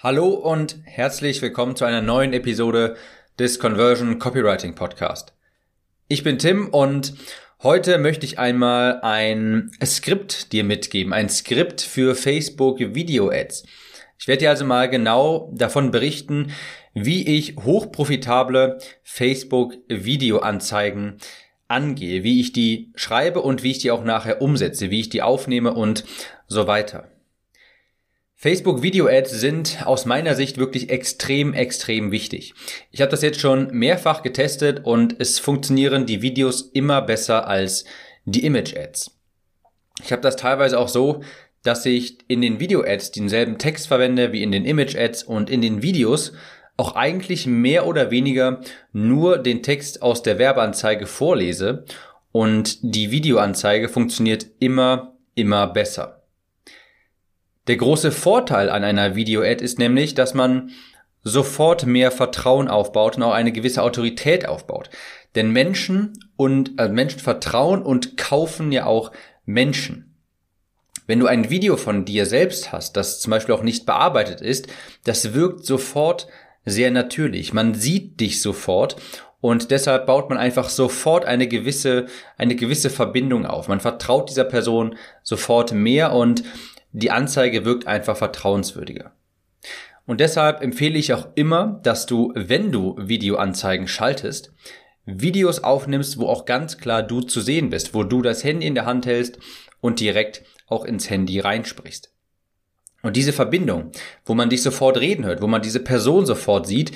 Hallo und herzlich willkommen zu einer neuen Episode des Conversion Copywriting Podcast. Ich bin Tim und heute möchte ich einmal ein Skript dir mitgeben, ein Skript für Facebook Video Ads. Ich werde dir also mal genau davon berichten, wie ich hochprofitable Facebook Video Anzeigen angehe, wie ich die schreibe und wie ich die auch nachher umsetze, wie ich die aufnehme und so weiter. Facebook Video Ads sind aus meiner Sicht wirklich extrem, extrem wichtig. Ich habe das jetzt schon mehrfach getestet und es funktionieren die Videos immer besser als die Image Ads. Ich habe das teilweise auch so, dass ich in den Video Ads denselben Text verwende wie in den Image Ads und in den Videos auch eigentlich mehr oder weniger nur den Text aus der Werbeanzeige vorlese und die Videoanzeige funktioniert immer, immer besser. Der große Vorteil an einer Video-Ad ist nämlich, dass man sofort mehr Vertrauen aufbaut und auch eine gewisse Autorität aufbaut. Denn Menschen und äh, Menschen vertrauen und kaufen ja auch Menschen. Wenn du ein Video von dir selbst hast, das zum Beispiel auch nicht bearbeitet ist, das wirkt sofort sehr natürlich. Man sieht dich sofort und deshalb baut man einfach sofort eine gewisse, eine gewisse Verbindung auf. Man vertraut dieser Person sofort mehr und die Anzeige wirkt einfach vertrauenswürdiger. Und deshalb empfehle ich auch immer, dass du, wenn du Videoanzeigen schaltest, Videos aufnimmst, wo auch ganz klar du zu sehen bist, wo du das Handy in der Hand hältst und direkt auch ins Handy reinsprichst. Und diese Verbindung, wo man dich sofort reden hört, wo man diese Person sofort sieht,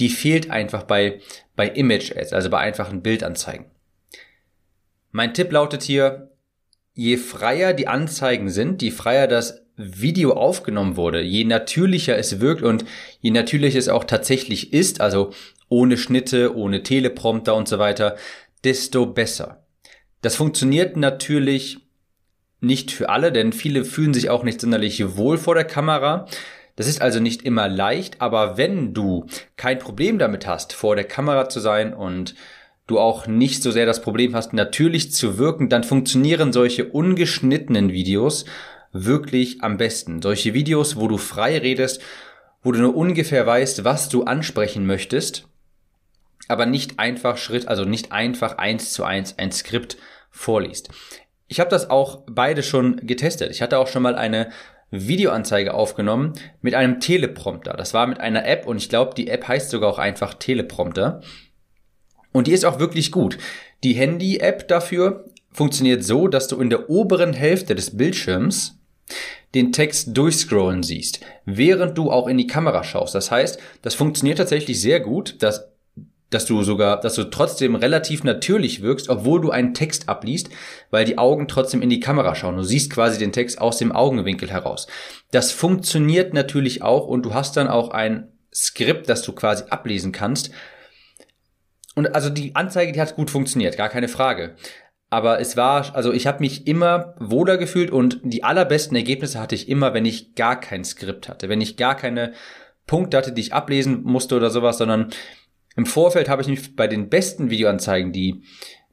die fehlt einfach bei, bei Image Ads, also bei einfachen Bildanzeigen. Mein Tipp lautet hier, je freier die Anzeigen sind, je freier das Video aufgenommen wurde, je natürlicher es wirkt und je natürlicher es auch tatsächlich ist, also ohne Schnitte, ohne Teleprompter und so weiter, desto besser. Das funktioniert natürlich nicht für alle, denn viele fühlen sich auch nicht sonderlich wohl vor der Kamera. Das ist also nicht immer leicht, aber wenn du kein Problem damit hast, vor der Kamera zu sein und du auch nicht so sehr das Problem hast, natürlich zu wirken, dann funktionieren solche ungeschnittenen Videos wirklich am besten. Solche Videos, wo du frei redest, wo du nur ungefähr weißt, was du ansprechen möchtest, aber nicht einfach Schritt, also nicht einfach eins zu eins ein Skript vorliest. Ich habe das auch beide schon getestet. Ich hatte auch schon mal eine Videoanzeige aufgenommen mit einem Teleprompter. Das war mit einer App und ich glaube, die App heißt sogar auch einfach Teleprompter. Und die ist auch wirklich gut. Die Handy-App dafür funktioniert so, dass du in der oberen Hälfte des Bildschirms den Text durchscrollen siehst, während du auch in die Kamera schaust. Das heißt, das funktioniert tatsächlich sehr gut, dass dass du sogar, dass du trotzdem relativ natürlich wirkst, obwohl du einen Text abliest, weil die Augen trotzdem in die Kamera schauen. Du siehst quasi den Text aus dem Augenwinkel heraus. Das funktioniert natürlich auch und du hast dann auch ein Skript, das du quasi ablesen kannst, und also die Anzeige, die hat gut funktioniert, gar keine Frage. Aber es war, also ich habe mich immer wohler gefühlt und die allerbesten Ergebnisse hatte ich immer, wenn ich gar kein Skript hatte, wenn ich gar keine Punkte hatte, die ich ablesen musste oder sowas, sondern im Vorfeld habe ich mich bei den besten Videoanzeigen, die,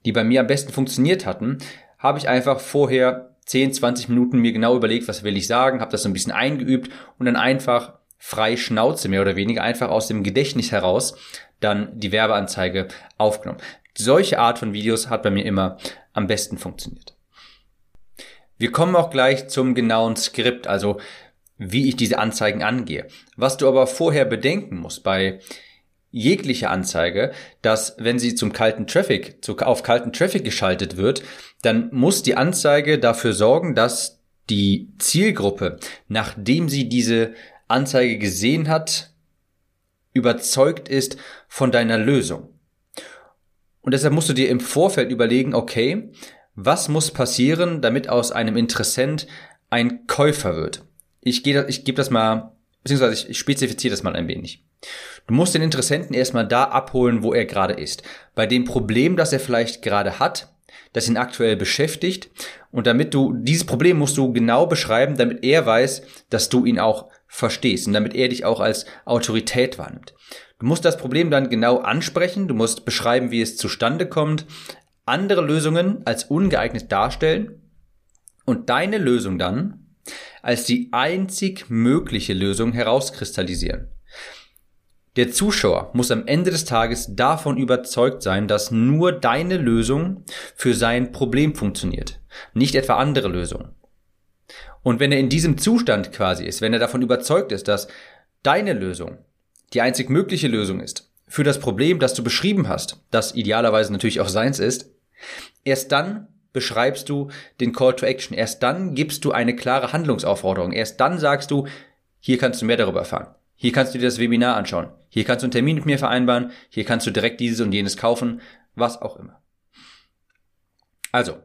die bei mir am besten funktioniert hatten, habe ich einfach vorher 10, 20 Minuten mir genau überlegt, was will ich sagen, habe das so ein bisschen eingeübt und dann einfach frei Schnauze mehr oder weniger einfach aus dem Gedächtnis heraus dann die Werbeanzeige aufgenommen. Solche Art von Videos hat bei mir immer am besten funktioniert. Wir kommen auch gleich zum genauen Skript, also wie ich diese Anzeigen angehe. Was du aber vorher bedenken musst bei jeglicher Anzeige, dass wenn sie zum kalten Traffic, zu, auf kalten Traffic geschaltet wird, dann muss die Anzeige dafür sorgen, dass die Zielgruppe, nachdem sie diese Anzeige gesehen hat, überzeugt ist von deiner Lösung. Und deshalb musst du dir im Vorfeld überlegen, okay, was muss passieren, damit aus einem Interessent ein Käufer wird? Ich, ich gebe das mal, beziehungsweise ich, ich spezifiziere das mal ein wenig. Du musst den Interessenten erstmal da abholen, wo er gerade ist. Bei dem Problem, das er vielleicht gerade hat, das ihn aktuell beschäftigt. Und damit du, dieses Problem musst du genau beschreiben, damit er weiß, dass du ihn auch verstehst und damit er dich auch als Autorität wahrnimmt. Du musst das Problem dann genau ansprechen, du musst beschreiben, wie es zustande kommt, andere Lösungen als ungeeignet darstellen und deine Lösung dann als die einzig mögliche Lösung herauskristallisieren. Der Zuschauer muss am Ende des Tages davon überzeugt sein, dass nur deine Lösung für sein Problem funktioniert, nicht etwa andere Lösungen. Und wenn er in diesem Zustand quasi ist, wenn er davon überzeugt ist, dass deine Lösung die einzig mögliche Lösung ist für das Problem, das du beschrieben hast, das idealerweise natürlich auch seins ist, erst dann beschreibst du den Call to Action, erst dann gibst du eine klare Handlungsaufforderung, erst dann sagst du, hier kannst du mehr darüber erfahren. Hier kannst du dir das Webinar anschauen. Hier kannst du einen Termin mit mir vereinbaren. Hier kannst du direkt dieses und jenes kaufen. Was auch immer. Also,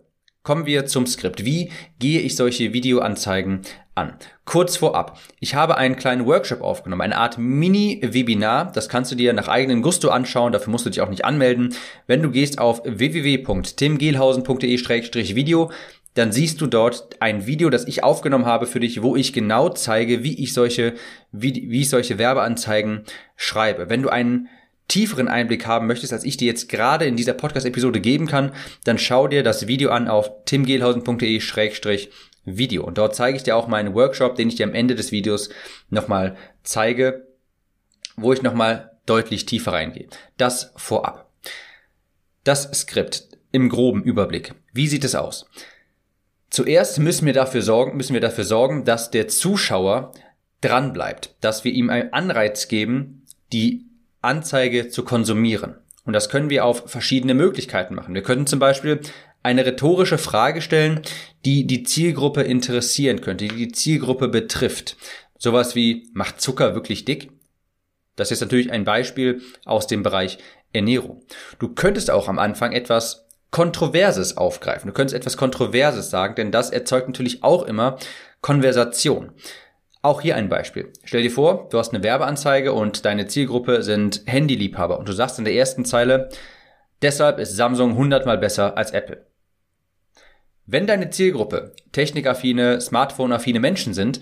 kommen wir zum Skript. Wie gehe ich solche Videoanzeigen an? Kurz vorab. Ich habe einen kleinen Workshop aufgenommen, eine Art Mini-Webinar. Das kannst du dir nach eigenen Gusto anschauen. Dafür musst du dich auch nicht anmelden. Wenn du gehst auf www.timgehlhausen.de-video, dann siehst du dort ein Video, das ich aufgenommen habe für dich, wo ich genau zeige, wie ich solche, wie, wie ich solche Werbeanzeigen schreibe. Wenn du einen tieferen Einblick haben möchtest, als ich dir jetzt gerade in dieser Podcast-Episode geben kann, dann schau dir das Video an auf timgehlhausen.de-video. Und dort zeige ich dir auch meinen Workshop, den ich dir am Ende des Videos nochmal zeige, wo ich nochmal deutlich tiefer reingehe. Das vorab. Das Skript im groben Überblick. Wie sieht es aus? Zuerst müssen wir dafür sorgen, müssen wir dafür sorgen, dass der Zuschauer dran bleibt, dass wir ihm einen Anreiz geben, die Anzeige zu konsumieren. Und das können wir auf verschiedene Möglichkeiten machen. Wir können zum Beispiel eine rhetorische Frage stellen, die die Zielgruppe interessieren könnte, die die Zielgruppe betrifft. Sowas wie, macht Zucker wirklich dick? Das ist natürlich ein Beispiel aus dem Bereich Ernährung. Du könntest auch am Anfang etwas Kontroverses aufgreifen. Du könntest etwas Kontroverses sagen, denn das erzeugt natürlich auch immer Konversation. Auch hier ein Beispiel. Stell dir vor, du hast eine Werbeanzeige und deine Zielgruppe sind Handyliebhaber und du sagst in der ersten Zeile, deshalb ist Samsung hundertmal besser als Apple. Wenn deine Zielgruppe technikaffine, smartphone-affine Menschen sind,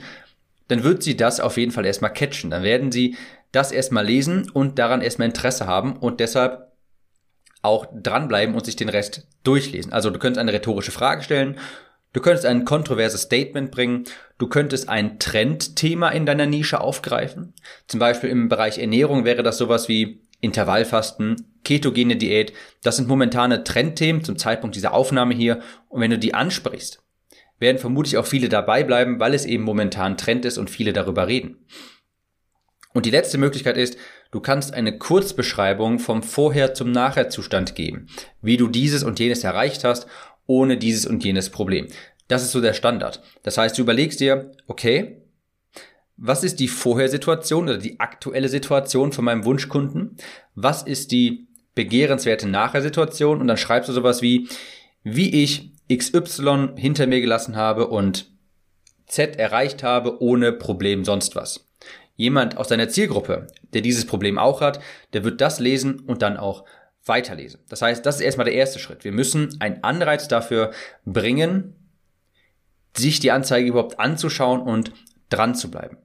dann wird sie das auf jeden Fall erstmal catchen. Dann werden sie das erstmal lesen und daran erstmal Interesse haben und deshalb auch dranbleiben und sich den Rest durchlesen. Also du könntest eine rhetorische Frage stellen, du könntest ein kontroverses Statement bringen, du könntest ein Trendthema in deiner Nische aufgreifen. Zum Beispiel im Bereich Ernährung wäre das sowas wie Intervallfasten, ketogene Diät. Das sind momentane Trendthemen zum Zeitpunkt dieser Aufnahme hier. Und wenn du die ansprichst, werden vermutlich auch viele dabei bleiben, weil es eben momentan Trend ist und viele darüber reden. Und die letzte Möglichkeit ist, du kannst eine Kurzbeschreibung vom Vorher zum Nachher-Zustand geben, wie du dieses und jenes erreicht hast, ohne dieses und jenes Problem. Das ist so der Standard. Das heißt, du überlegst dir, okay, was ist die Vorhersituation oder die aktuelle Situation von meinem Wunschkunden? Was ist die begehrenswerte Nachher-Situation? Und dann schreibst du sowas wie, wie ich XY hinter mir gelassen habe und Z erreicht habe ohne Problem sonst was jemand aus deiner Zielgruppe, der dieses Problem auch hat, der wird das lesen und dann auch weiterlesen. Das heißt, das ist erstmal der erste Schritt. Wir müssen einen Anreiz dafür bringen, sich die Anzeige überhaupt anzuschauen und dran zu bleiben.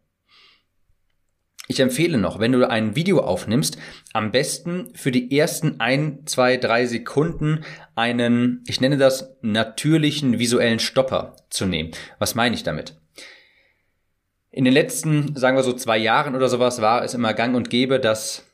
Ich empfehle noch, wenn du ein Video aufnimmst, am besten für die ersten ein, zwei, drei Sekunden einen, ich nenne das natürlichen visuellen Stopper zu nehmen. Was meine ich damit? In den letzten, sagen wir so zwei Jahren oder sowas, war es immer gang und gäbe, dass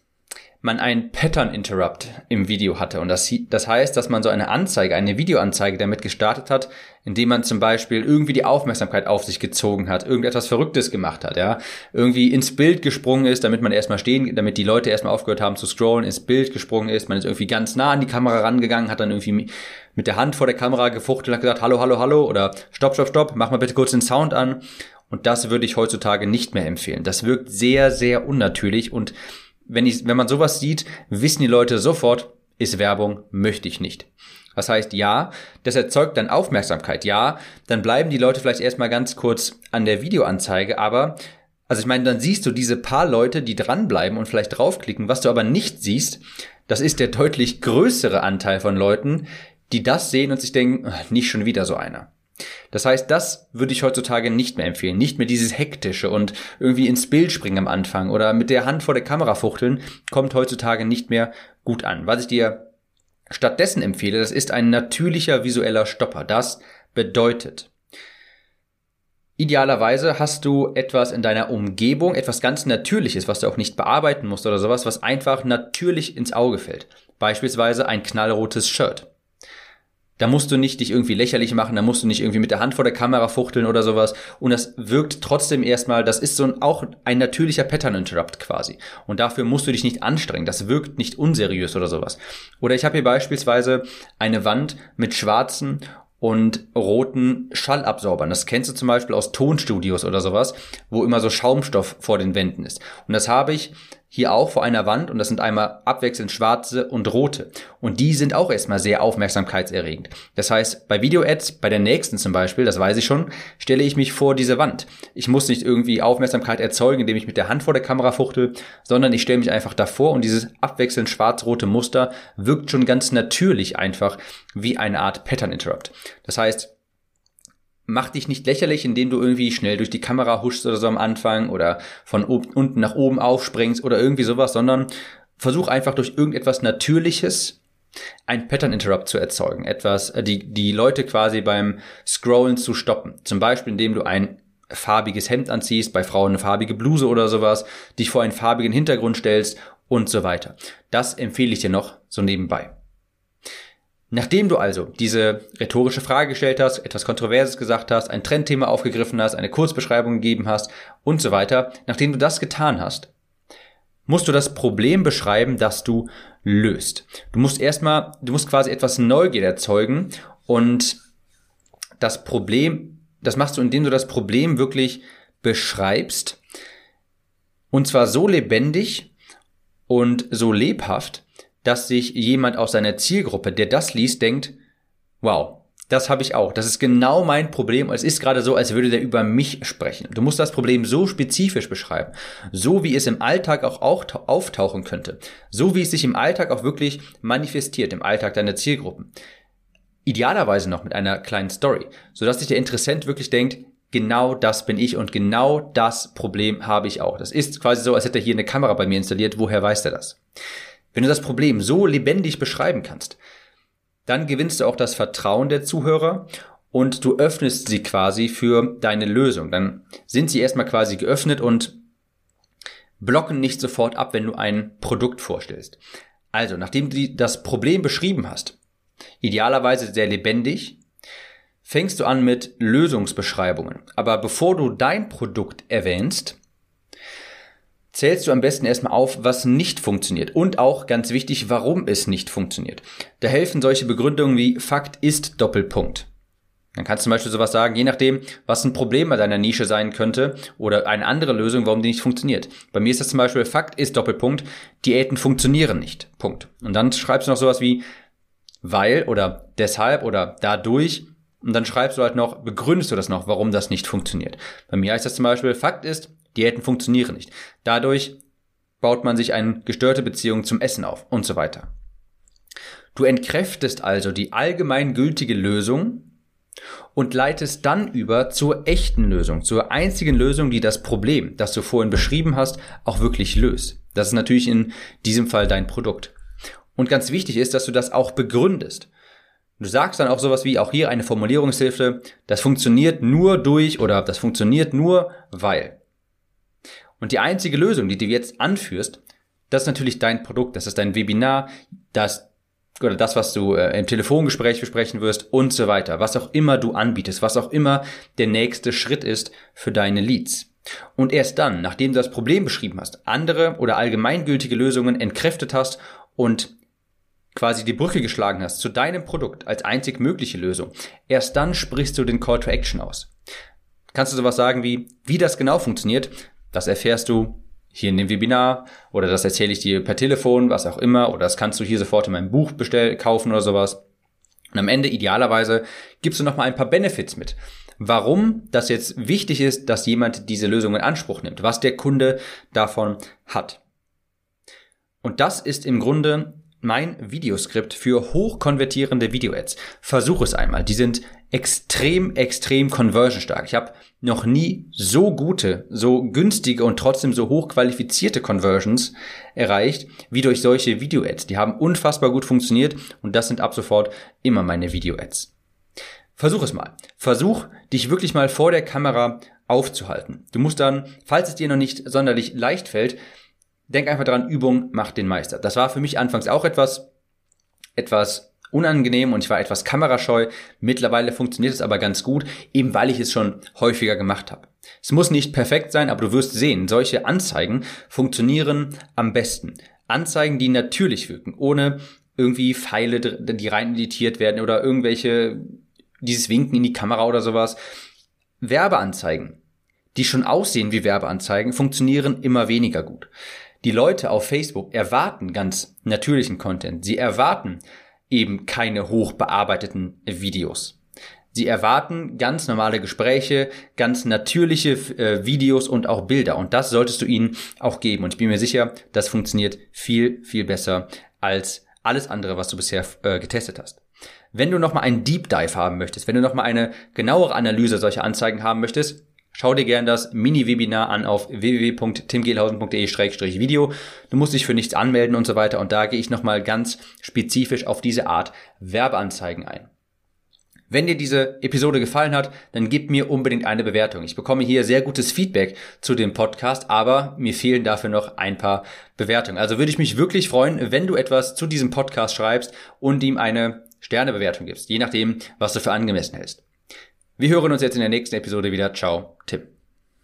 man ein Pattern Interrupt im Video hatte. Und das, das heißt, dass man so eine Anzeige, eine Videoanzeige damit gestartet hat, indem man zum Beispiel irgendwie die Aufmerksamkeit auf sich gezogen hat, irgendetwas Verrücktes gemacht hat, ja, irgendwie ins Bild gesprungen ist, damit man erstmal stehen, damit die Leute erstmal aufgehört haben zu scrollen, ins Bild gesprungen ist, man ist irgendwie ganz nah an die Kamera rangegangen, hat dann irgendwie mit der Hand vor der Kamera gefuchtelt und hat gesagt, hallo, hallo, hallo, oder stopp, stopp, stopp, mach mal bitte kurz den Sound an und das würde ich heutzutage nicht mehr empfehlen. Das wirkt sehr, sehr unnatürlich und wenn, ich, wenn man sowas sieht, wissen die Leute sofort, ist Werbung, möchte ich nicht. Das heißt, ja, das erzeugt dann Aufmerksamkeit. Ja, dann bleiben die Leute vielleicht erstmal ganz kurz an der Videoanzeige, aber also ich meine, dann siehst du diese paar Leute, die dranbleiben und vielleicht draufklicken. Was du aber nicht siehst, das ist der deutlich größere Anteil von Leuten, die das sehen und sich denken, nicht schon wieder so einer. Das heißt, das würde ich heutzutage nicht mehr empfehlen. Nicht mehr dieses hektische und irgendwie ins Bild springen am Anfang oder mit der Hand vor der Kamera fuchteln, kommt heutzutage nicht mehr gut an. Was ich dir stattdessen empfehle, das ist ein natürlicher visueller Stopper. Das bedeutet, Idealerweise hast du etwas in deiner Umgebung, etwas ganz Natürliches, was du auch nicht bearbeiten musst oder sowas, was einfach natürlich ins Auge fällt. Beispielsweise ein knallrotes Shirt. Da musst du nicht dich irgendwie lächerlich machen, da musst du nicht irgendwie mit der Hand vor der Kamera fuchteln oder sowas. Und das wirkt trotzdem erstmal, das ist so ein, auch ein natürlicher Pattern Interrupt quasi. Und dafür musst du dich nicht anstrengen. Das wirkt nicht unseriös oder sowas. Oder ich habe hier beispielsweise eine Wand mit schwarzen und roten Schallabsorbern. Das kennst du zum Beispiel aus Tonstudios oder sowas, wo immer so Schaumstoff vor den Wänden ist. Und das habe ich hier auch vor einer Wand und das sind einmal abwechselnd schwarze und rote. Und die sind auch erstmal sehr aufmerksamkeitserregend. Das heißt, bei Video-Ads, bei der nächsten zum Beispiel, das weiß ich schon, stelle ich mich vor diese Wand. Ich muss nicht irgendwie Aufmerksamkeit erzeugen, indem ich mit der Hand vor der Kamera fuchtel, sondern ich stelle mich einfach davor und dieses abwechselnd schwarz-rote Muster wirkt schon ganz natürlich einfach wie eine Art Pattern Interrupt. Das heißt, mach dich nicht lächerlich, indem du irgendwie schnell durch die Kamera huschst oder so am Anfang oder von unten nach oben aufspringst oder irgendwie sowas, sondern versuch einfach durch irgendetwas Natürliches ein Pattern Interrupt zu erzeugen, etwas, äh, die, die Leute quasi beim Scrollen zu stoppen. Zum Beispiel, indem du ein farbiges Hemd anziehst, bei Frauen eine farbige Bluse oder sowas, dich vor einen farbigen Hintergrund stellst und so weiter. Das empfehle ich dir noch so nebenbei. Nachdem du also diese rhetorische Frage gestellt hast, etwas Kontroverses gesagt hast, ein Trendthema aufgegriffen hast, eine Kurzbeschreibung gegeben hast und so weiter, nachdem du das getan hast, musst du das Problem beschreiben, das du löst. Du musst erstmal, du musst quasi etwas Neugier erzeugen und das Problem, das machst du, indem du das Problem wirklich beschreibst und zwar so lebendig und so lebhaft, dass sich jemand aus seiner Zielgruppe, der das liest, denkt, wow, das habe ich auch. Das ist genau mein Problem. Es ist gerade so, als würde der über mich sprechen. Du musst das Problem so spezifisch beschreiben, so wie es im Alltag auch auftauchen könnte, so wie es sich im Alltag auch wirklich manifestiert, im Alltag deiner Zielgruppen. Idealerweise noch mit einer kleinen Story, sodass sich der Interessent wirklich denkt, genau das bin ich und genau das Problem habe ich auch. Das ist quasi so, als hätte er hier eine Kamera bei mir installiert. Woher weiß er das? Wenn du das Problem so lebendig beschreiben kannst, dann gewinnst du auch das Vertrauen der Zuhörer und du öffnest sie quasi für deine Lösung. Dann sind sie erstmal quasi geöffnet und blocken nicht sofort ab, wenn du ein Produkt vorstellst. Also, nachdem du das Problem beschrieben hast, idealerweise sehr lebendig, fängst du an mit Lösungsbeschreibungen. Aber bevor du dein Produkt erwähnst, zählst du am besten erstmal auf, was nicht funktioniert und auch ganz wichtig, warum es nicht funktioniert. Da helfen solche Begründungen wie Fakt ist Doppelpunkt. Dann kannst du zum Beispiel sowas sagen, je nachdem, was ein Problem bei deiner Nische sein könnte oder eine andere Lösung, warum die nicht funktioniert. Bei mir ist das zum Beispiel Fakt ist Doppelpunkt, Diäten funktionieren nicht. Punkt. Und dann schreibst du noch sowas wie weil oder deshalb oder dadurch und dann schreibst du halt noch, begründest du das noch, warum das nicht funktioniert. Bei mir heißt das zum Beispiel, Fakt ist, Diäten funktionieren nicht. Dadurch baut man sich eine gestörte Beziehung zum Essen auf und so weiter. Du entkräftest also die allgemein gültige Lösung und leitest dann über zur echten Lösung, zur einzigen Lösung, die das Problem, das du vorhin beschrieben hast, auch wirklich löst. Das ist natürlich in diesem Fall dein Produkt. Und ganz wichtig ist, dass du das auch begründest. Du sagst dann auch sowas wie, auch hier eine Formulierungshilfe, das funktioniert nur durch oder das funktioniert nur weil. Und die einzige Lösung, die du jetzt anführst, das ist natürlich dein Produkt, das ist dein Webinar, das oder das, was du äh, im Telefongespräch besprechen wirst und so weiter, was auch immer du anbietest, was auch immer der nächste Schritt ist für deine Leads. Und erst dann, nachdem du das Problem beschrieben hast, andere oder allgemeingültige Lösungen entkräftet hast und quasi die Brücke geschlagen hast zu deinem Produkt als einzig mögliche Lösung, erst dann sprichst du den Call to Action aus. Kannst du sowas sagen wie, wie das genau funktioniert, das erfährst du hier in dem Webinar oder das erzähle ich dir per Telefon, was auch immer, oder das kannst du hier sofort in meinem Buch bestellen, kaufen oder sowas. Und am Ende idealerweise gibst du nochmal ein paar Benefits mit. Warum das jetzt wichtig ist, dass jemand diese Lösung in Anspruch nimmt, was der Kunde davon hat. Und das ist im Grunde mein Videoskript für hochkonvertierende Video-Ads. Versuch es einmal. Die sind extrem, extrem conversion stark. Ich habe noch nie so gute, so günstige und trotzdem so hochqualifizierte Conversions erreicht wie durch solche Video-Ads. Die haben unfassbar gut funktioniert und das sind ab sofort immer meine Video-Ads. Versuch es mal. Versuch, dich wirklich mal vor der Kamera aufzuhalten. Du musst dann, falls es dir noch nicht sonderlich leicht fällt, denk einfach daran, Übung macht den Meister. Das war für mich anfangs auch etwas, etwas unangenehm und ich war etwas kamerascheu. Mittlerweile funktioniert es aber ganz gut, eben weil ich es schon häufiger gemacht habe. Es muss nicht perfekt sein, aber du wirst sehen, solche Anzeigen funktionieren am besten. Anzeigen, die natürlich wirken, ohne irgendwie Pfeile, die rein editiert werden oder irgendwelche, dieses Winken in die Kamera oder sowas. Werbeanzeigen, die schon aussehen wie Werbeanzeigen, funktionieren immer weniger gut. Die Leute auf Facebook erwarten ganz natürlichen Content. Sie erwarten eben keine hochbearbeiteten Videos. Sie erwarten ganz normale Gespräche, ganz natürliche äh, Videos und auch Bilder. Und das solltest du ihnen auch geben. Und ich bin mir sicher, das funktioniert viel, viel besser als alles andere, was du bisher äh, getestet hast. Wenn du nochmal einen Deep Dive haben möchtest, wenn du nochmal eine genauere Analyse solcher Anzeigen haben möchtest, Schau dir gern das Mini-Webinar an auf www.timgehlhausen.de-video. Du musst dich für nichts anmelden und so weiter und da gehe ich nochmal ganz spezifisch auf diese Art Werbeanzeigen ein. Wenn dir diese Episode gefallen hat, dann gib mir unbedingt eine Bewertung. Ich bekomme hier sehr gutes Feedback zu dem Podcast, aber mir fehlen dafür noch ein paar Bewertungen. Also würde ich mich wirklich freuen, wenn du etwas zu diesem Podcast schreibst und ihm eine Sternebewertung gibst, je nachdem, was du für angemessen hältst. Wir hören uns jetzt in der nächsten Episode wieder. Ciao, Tim.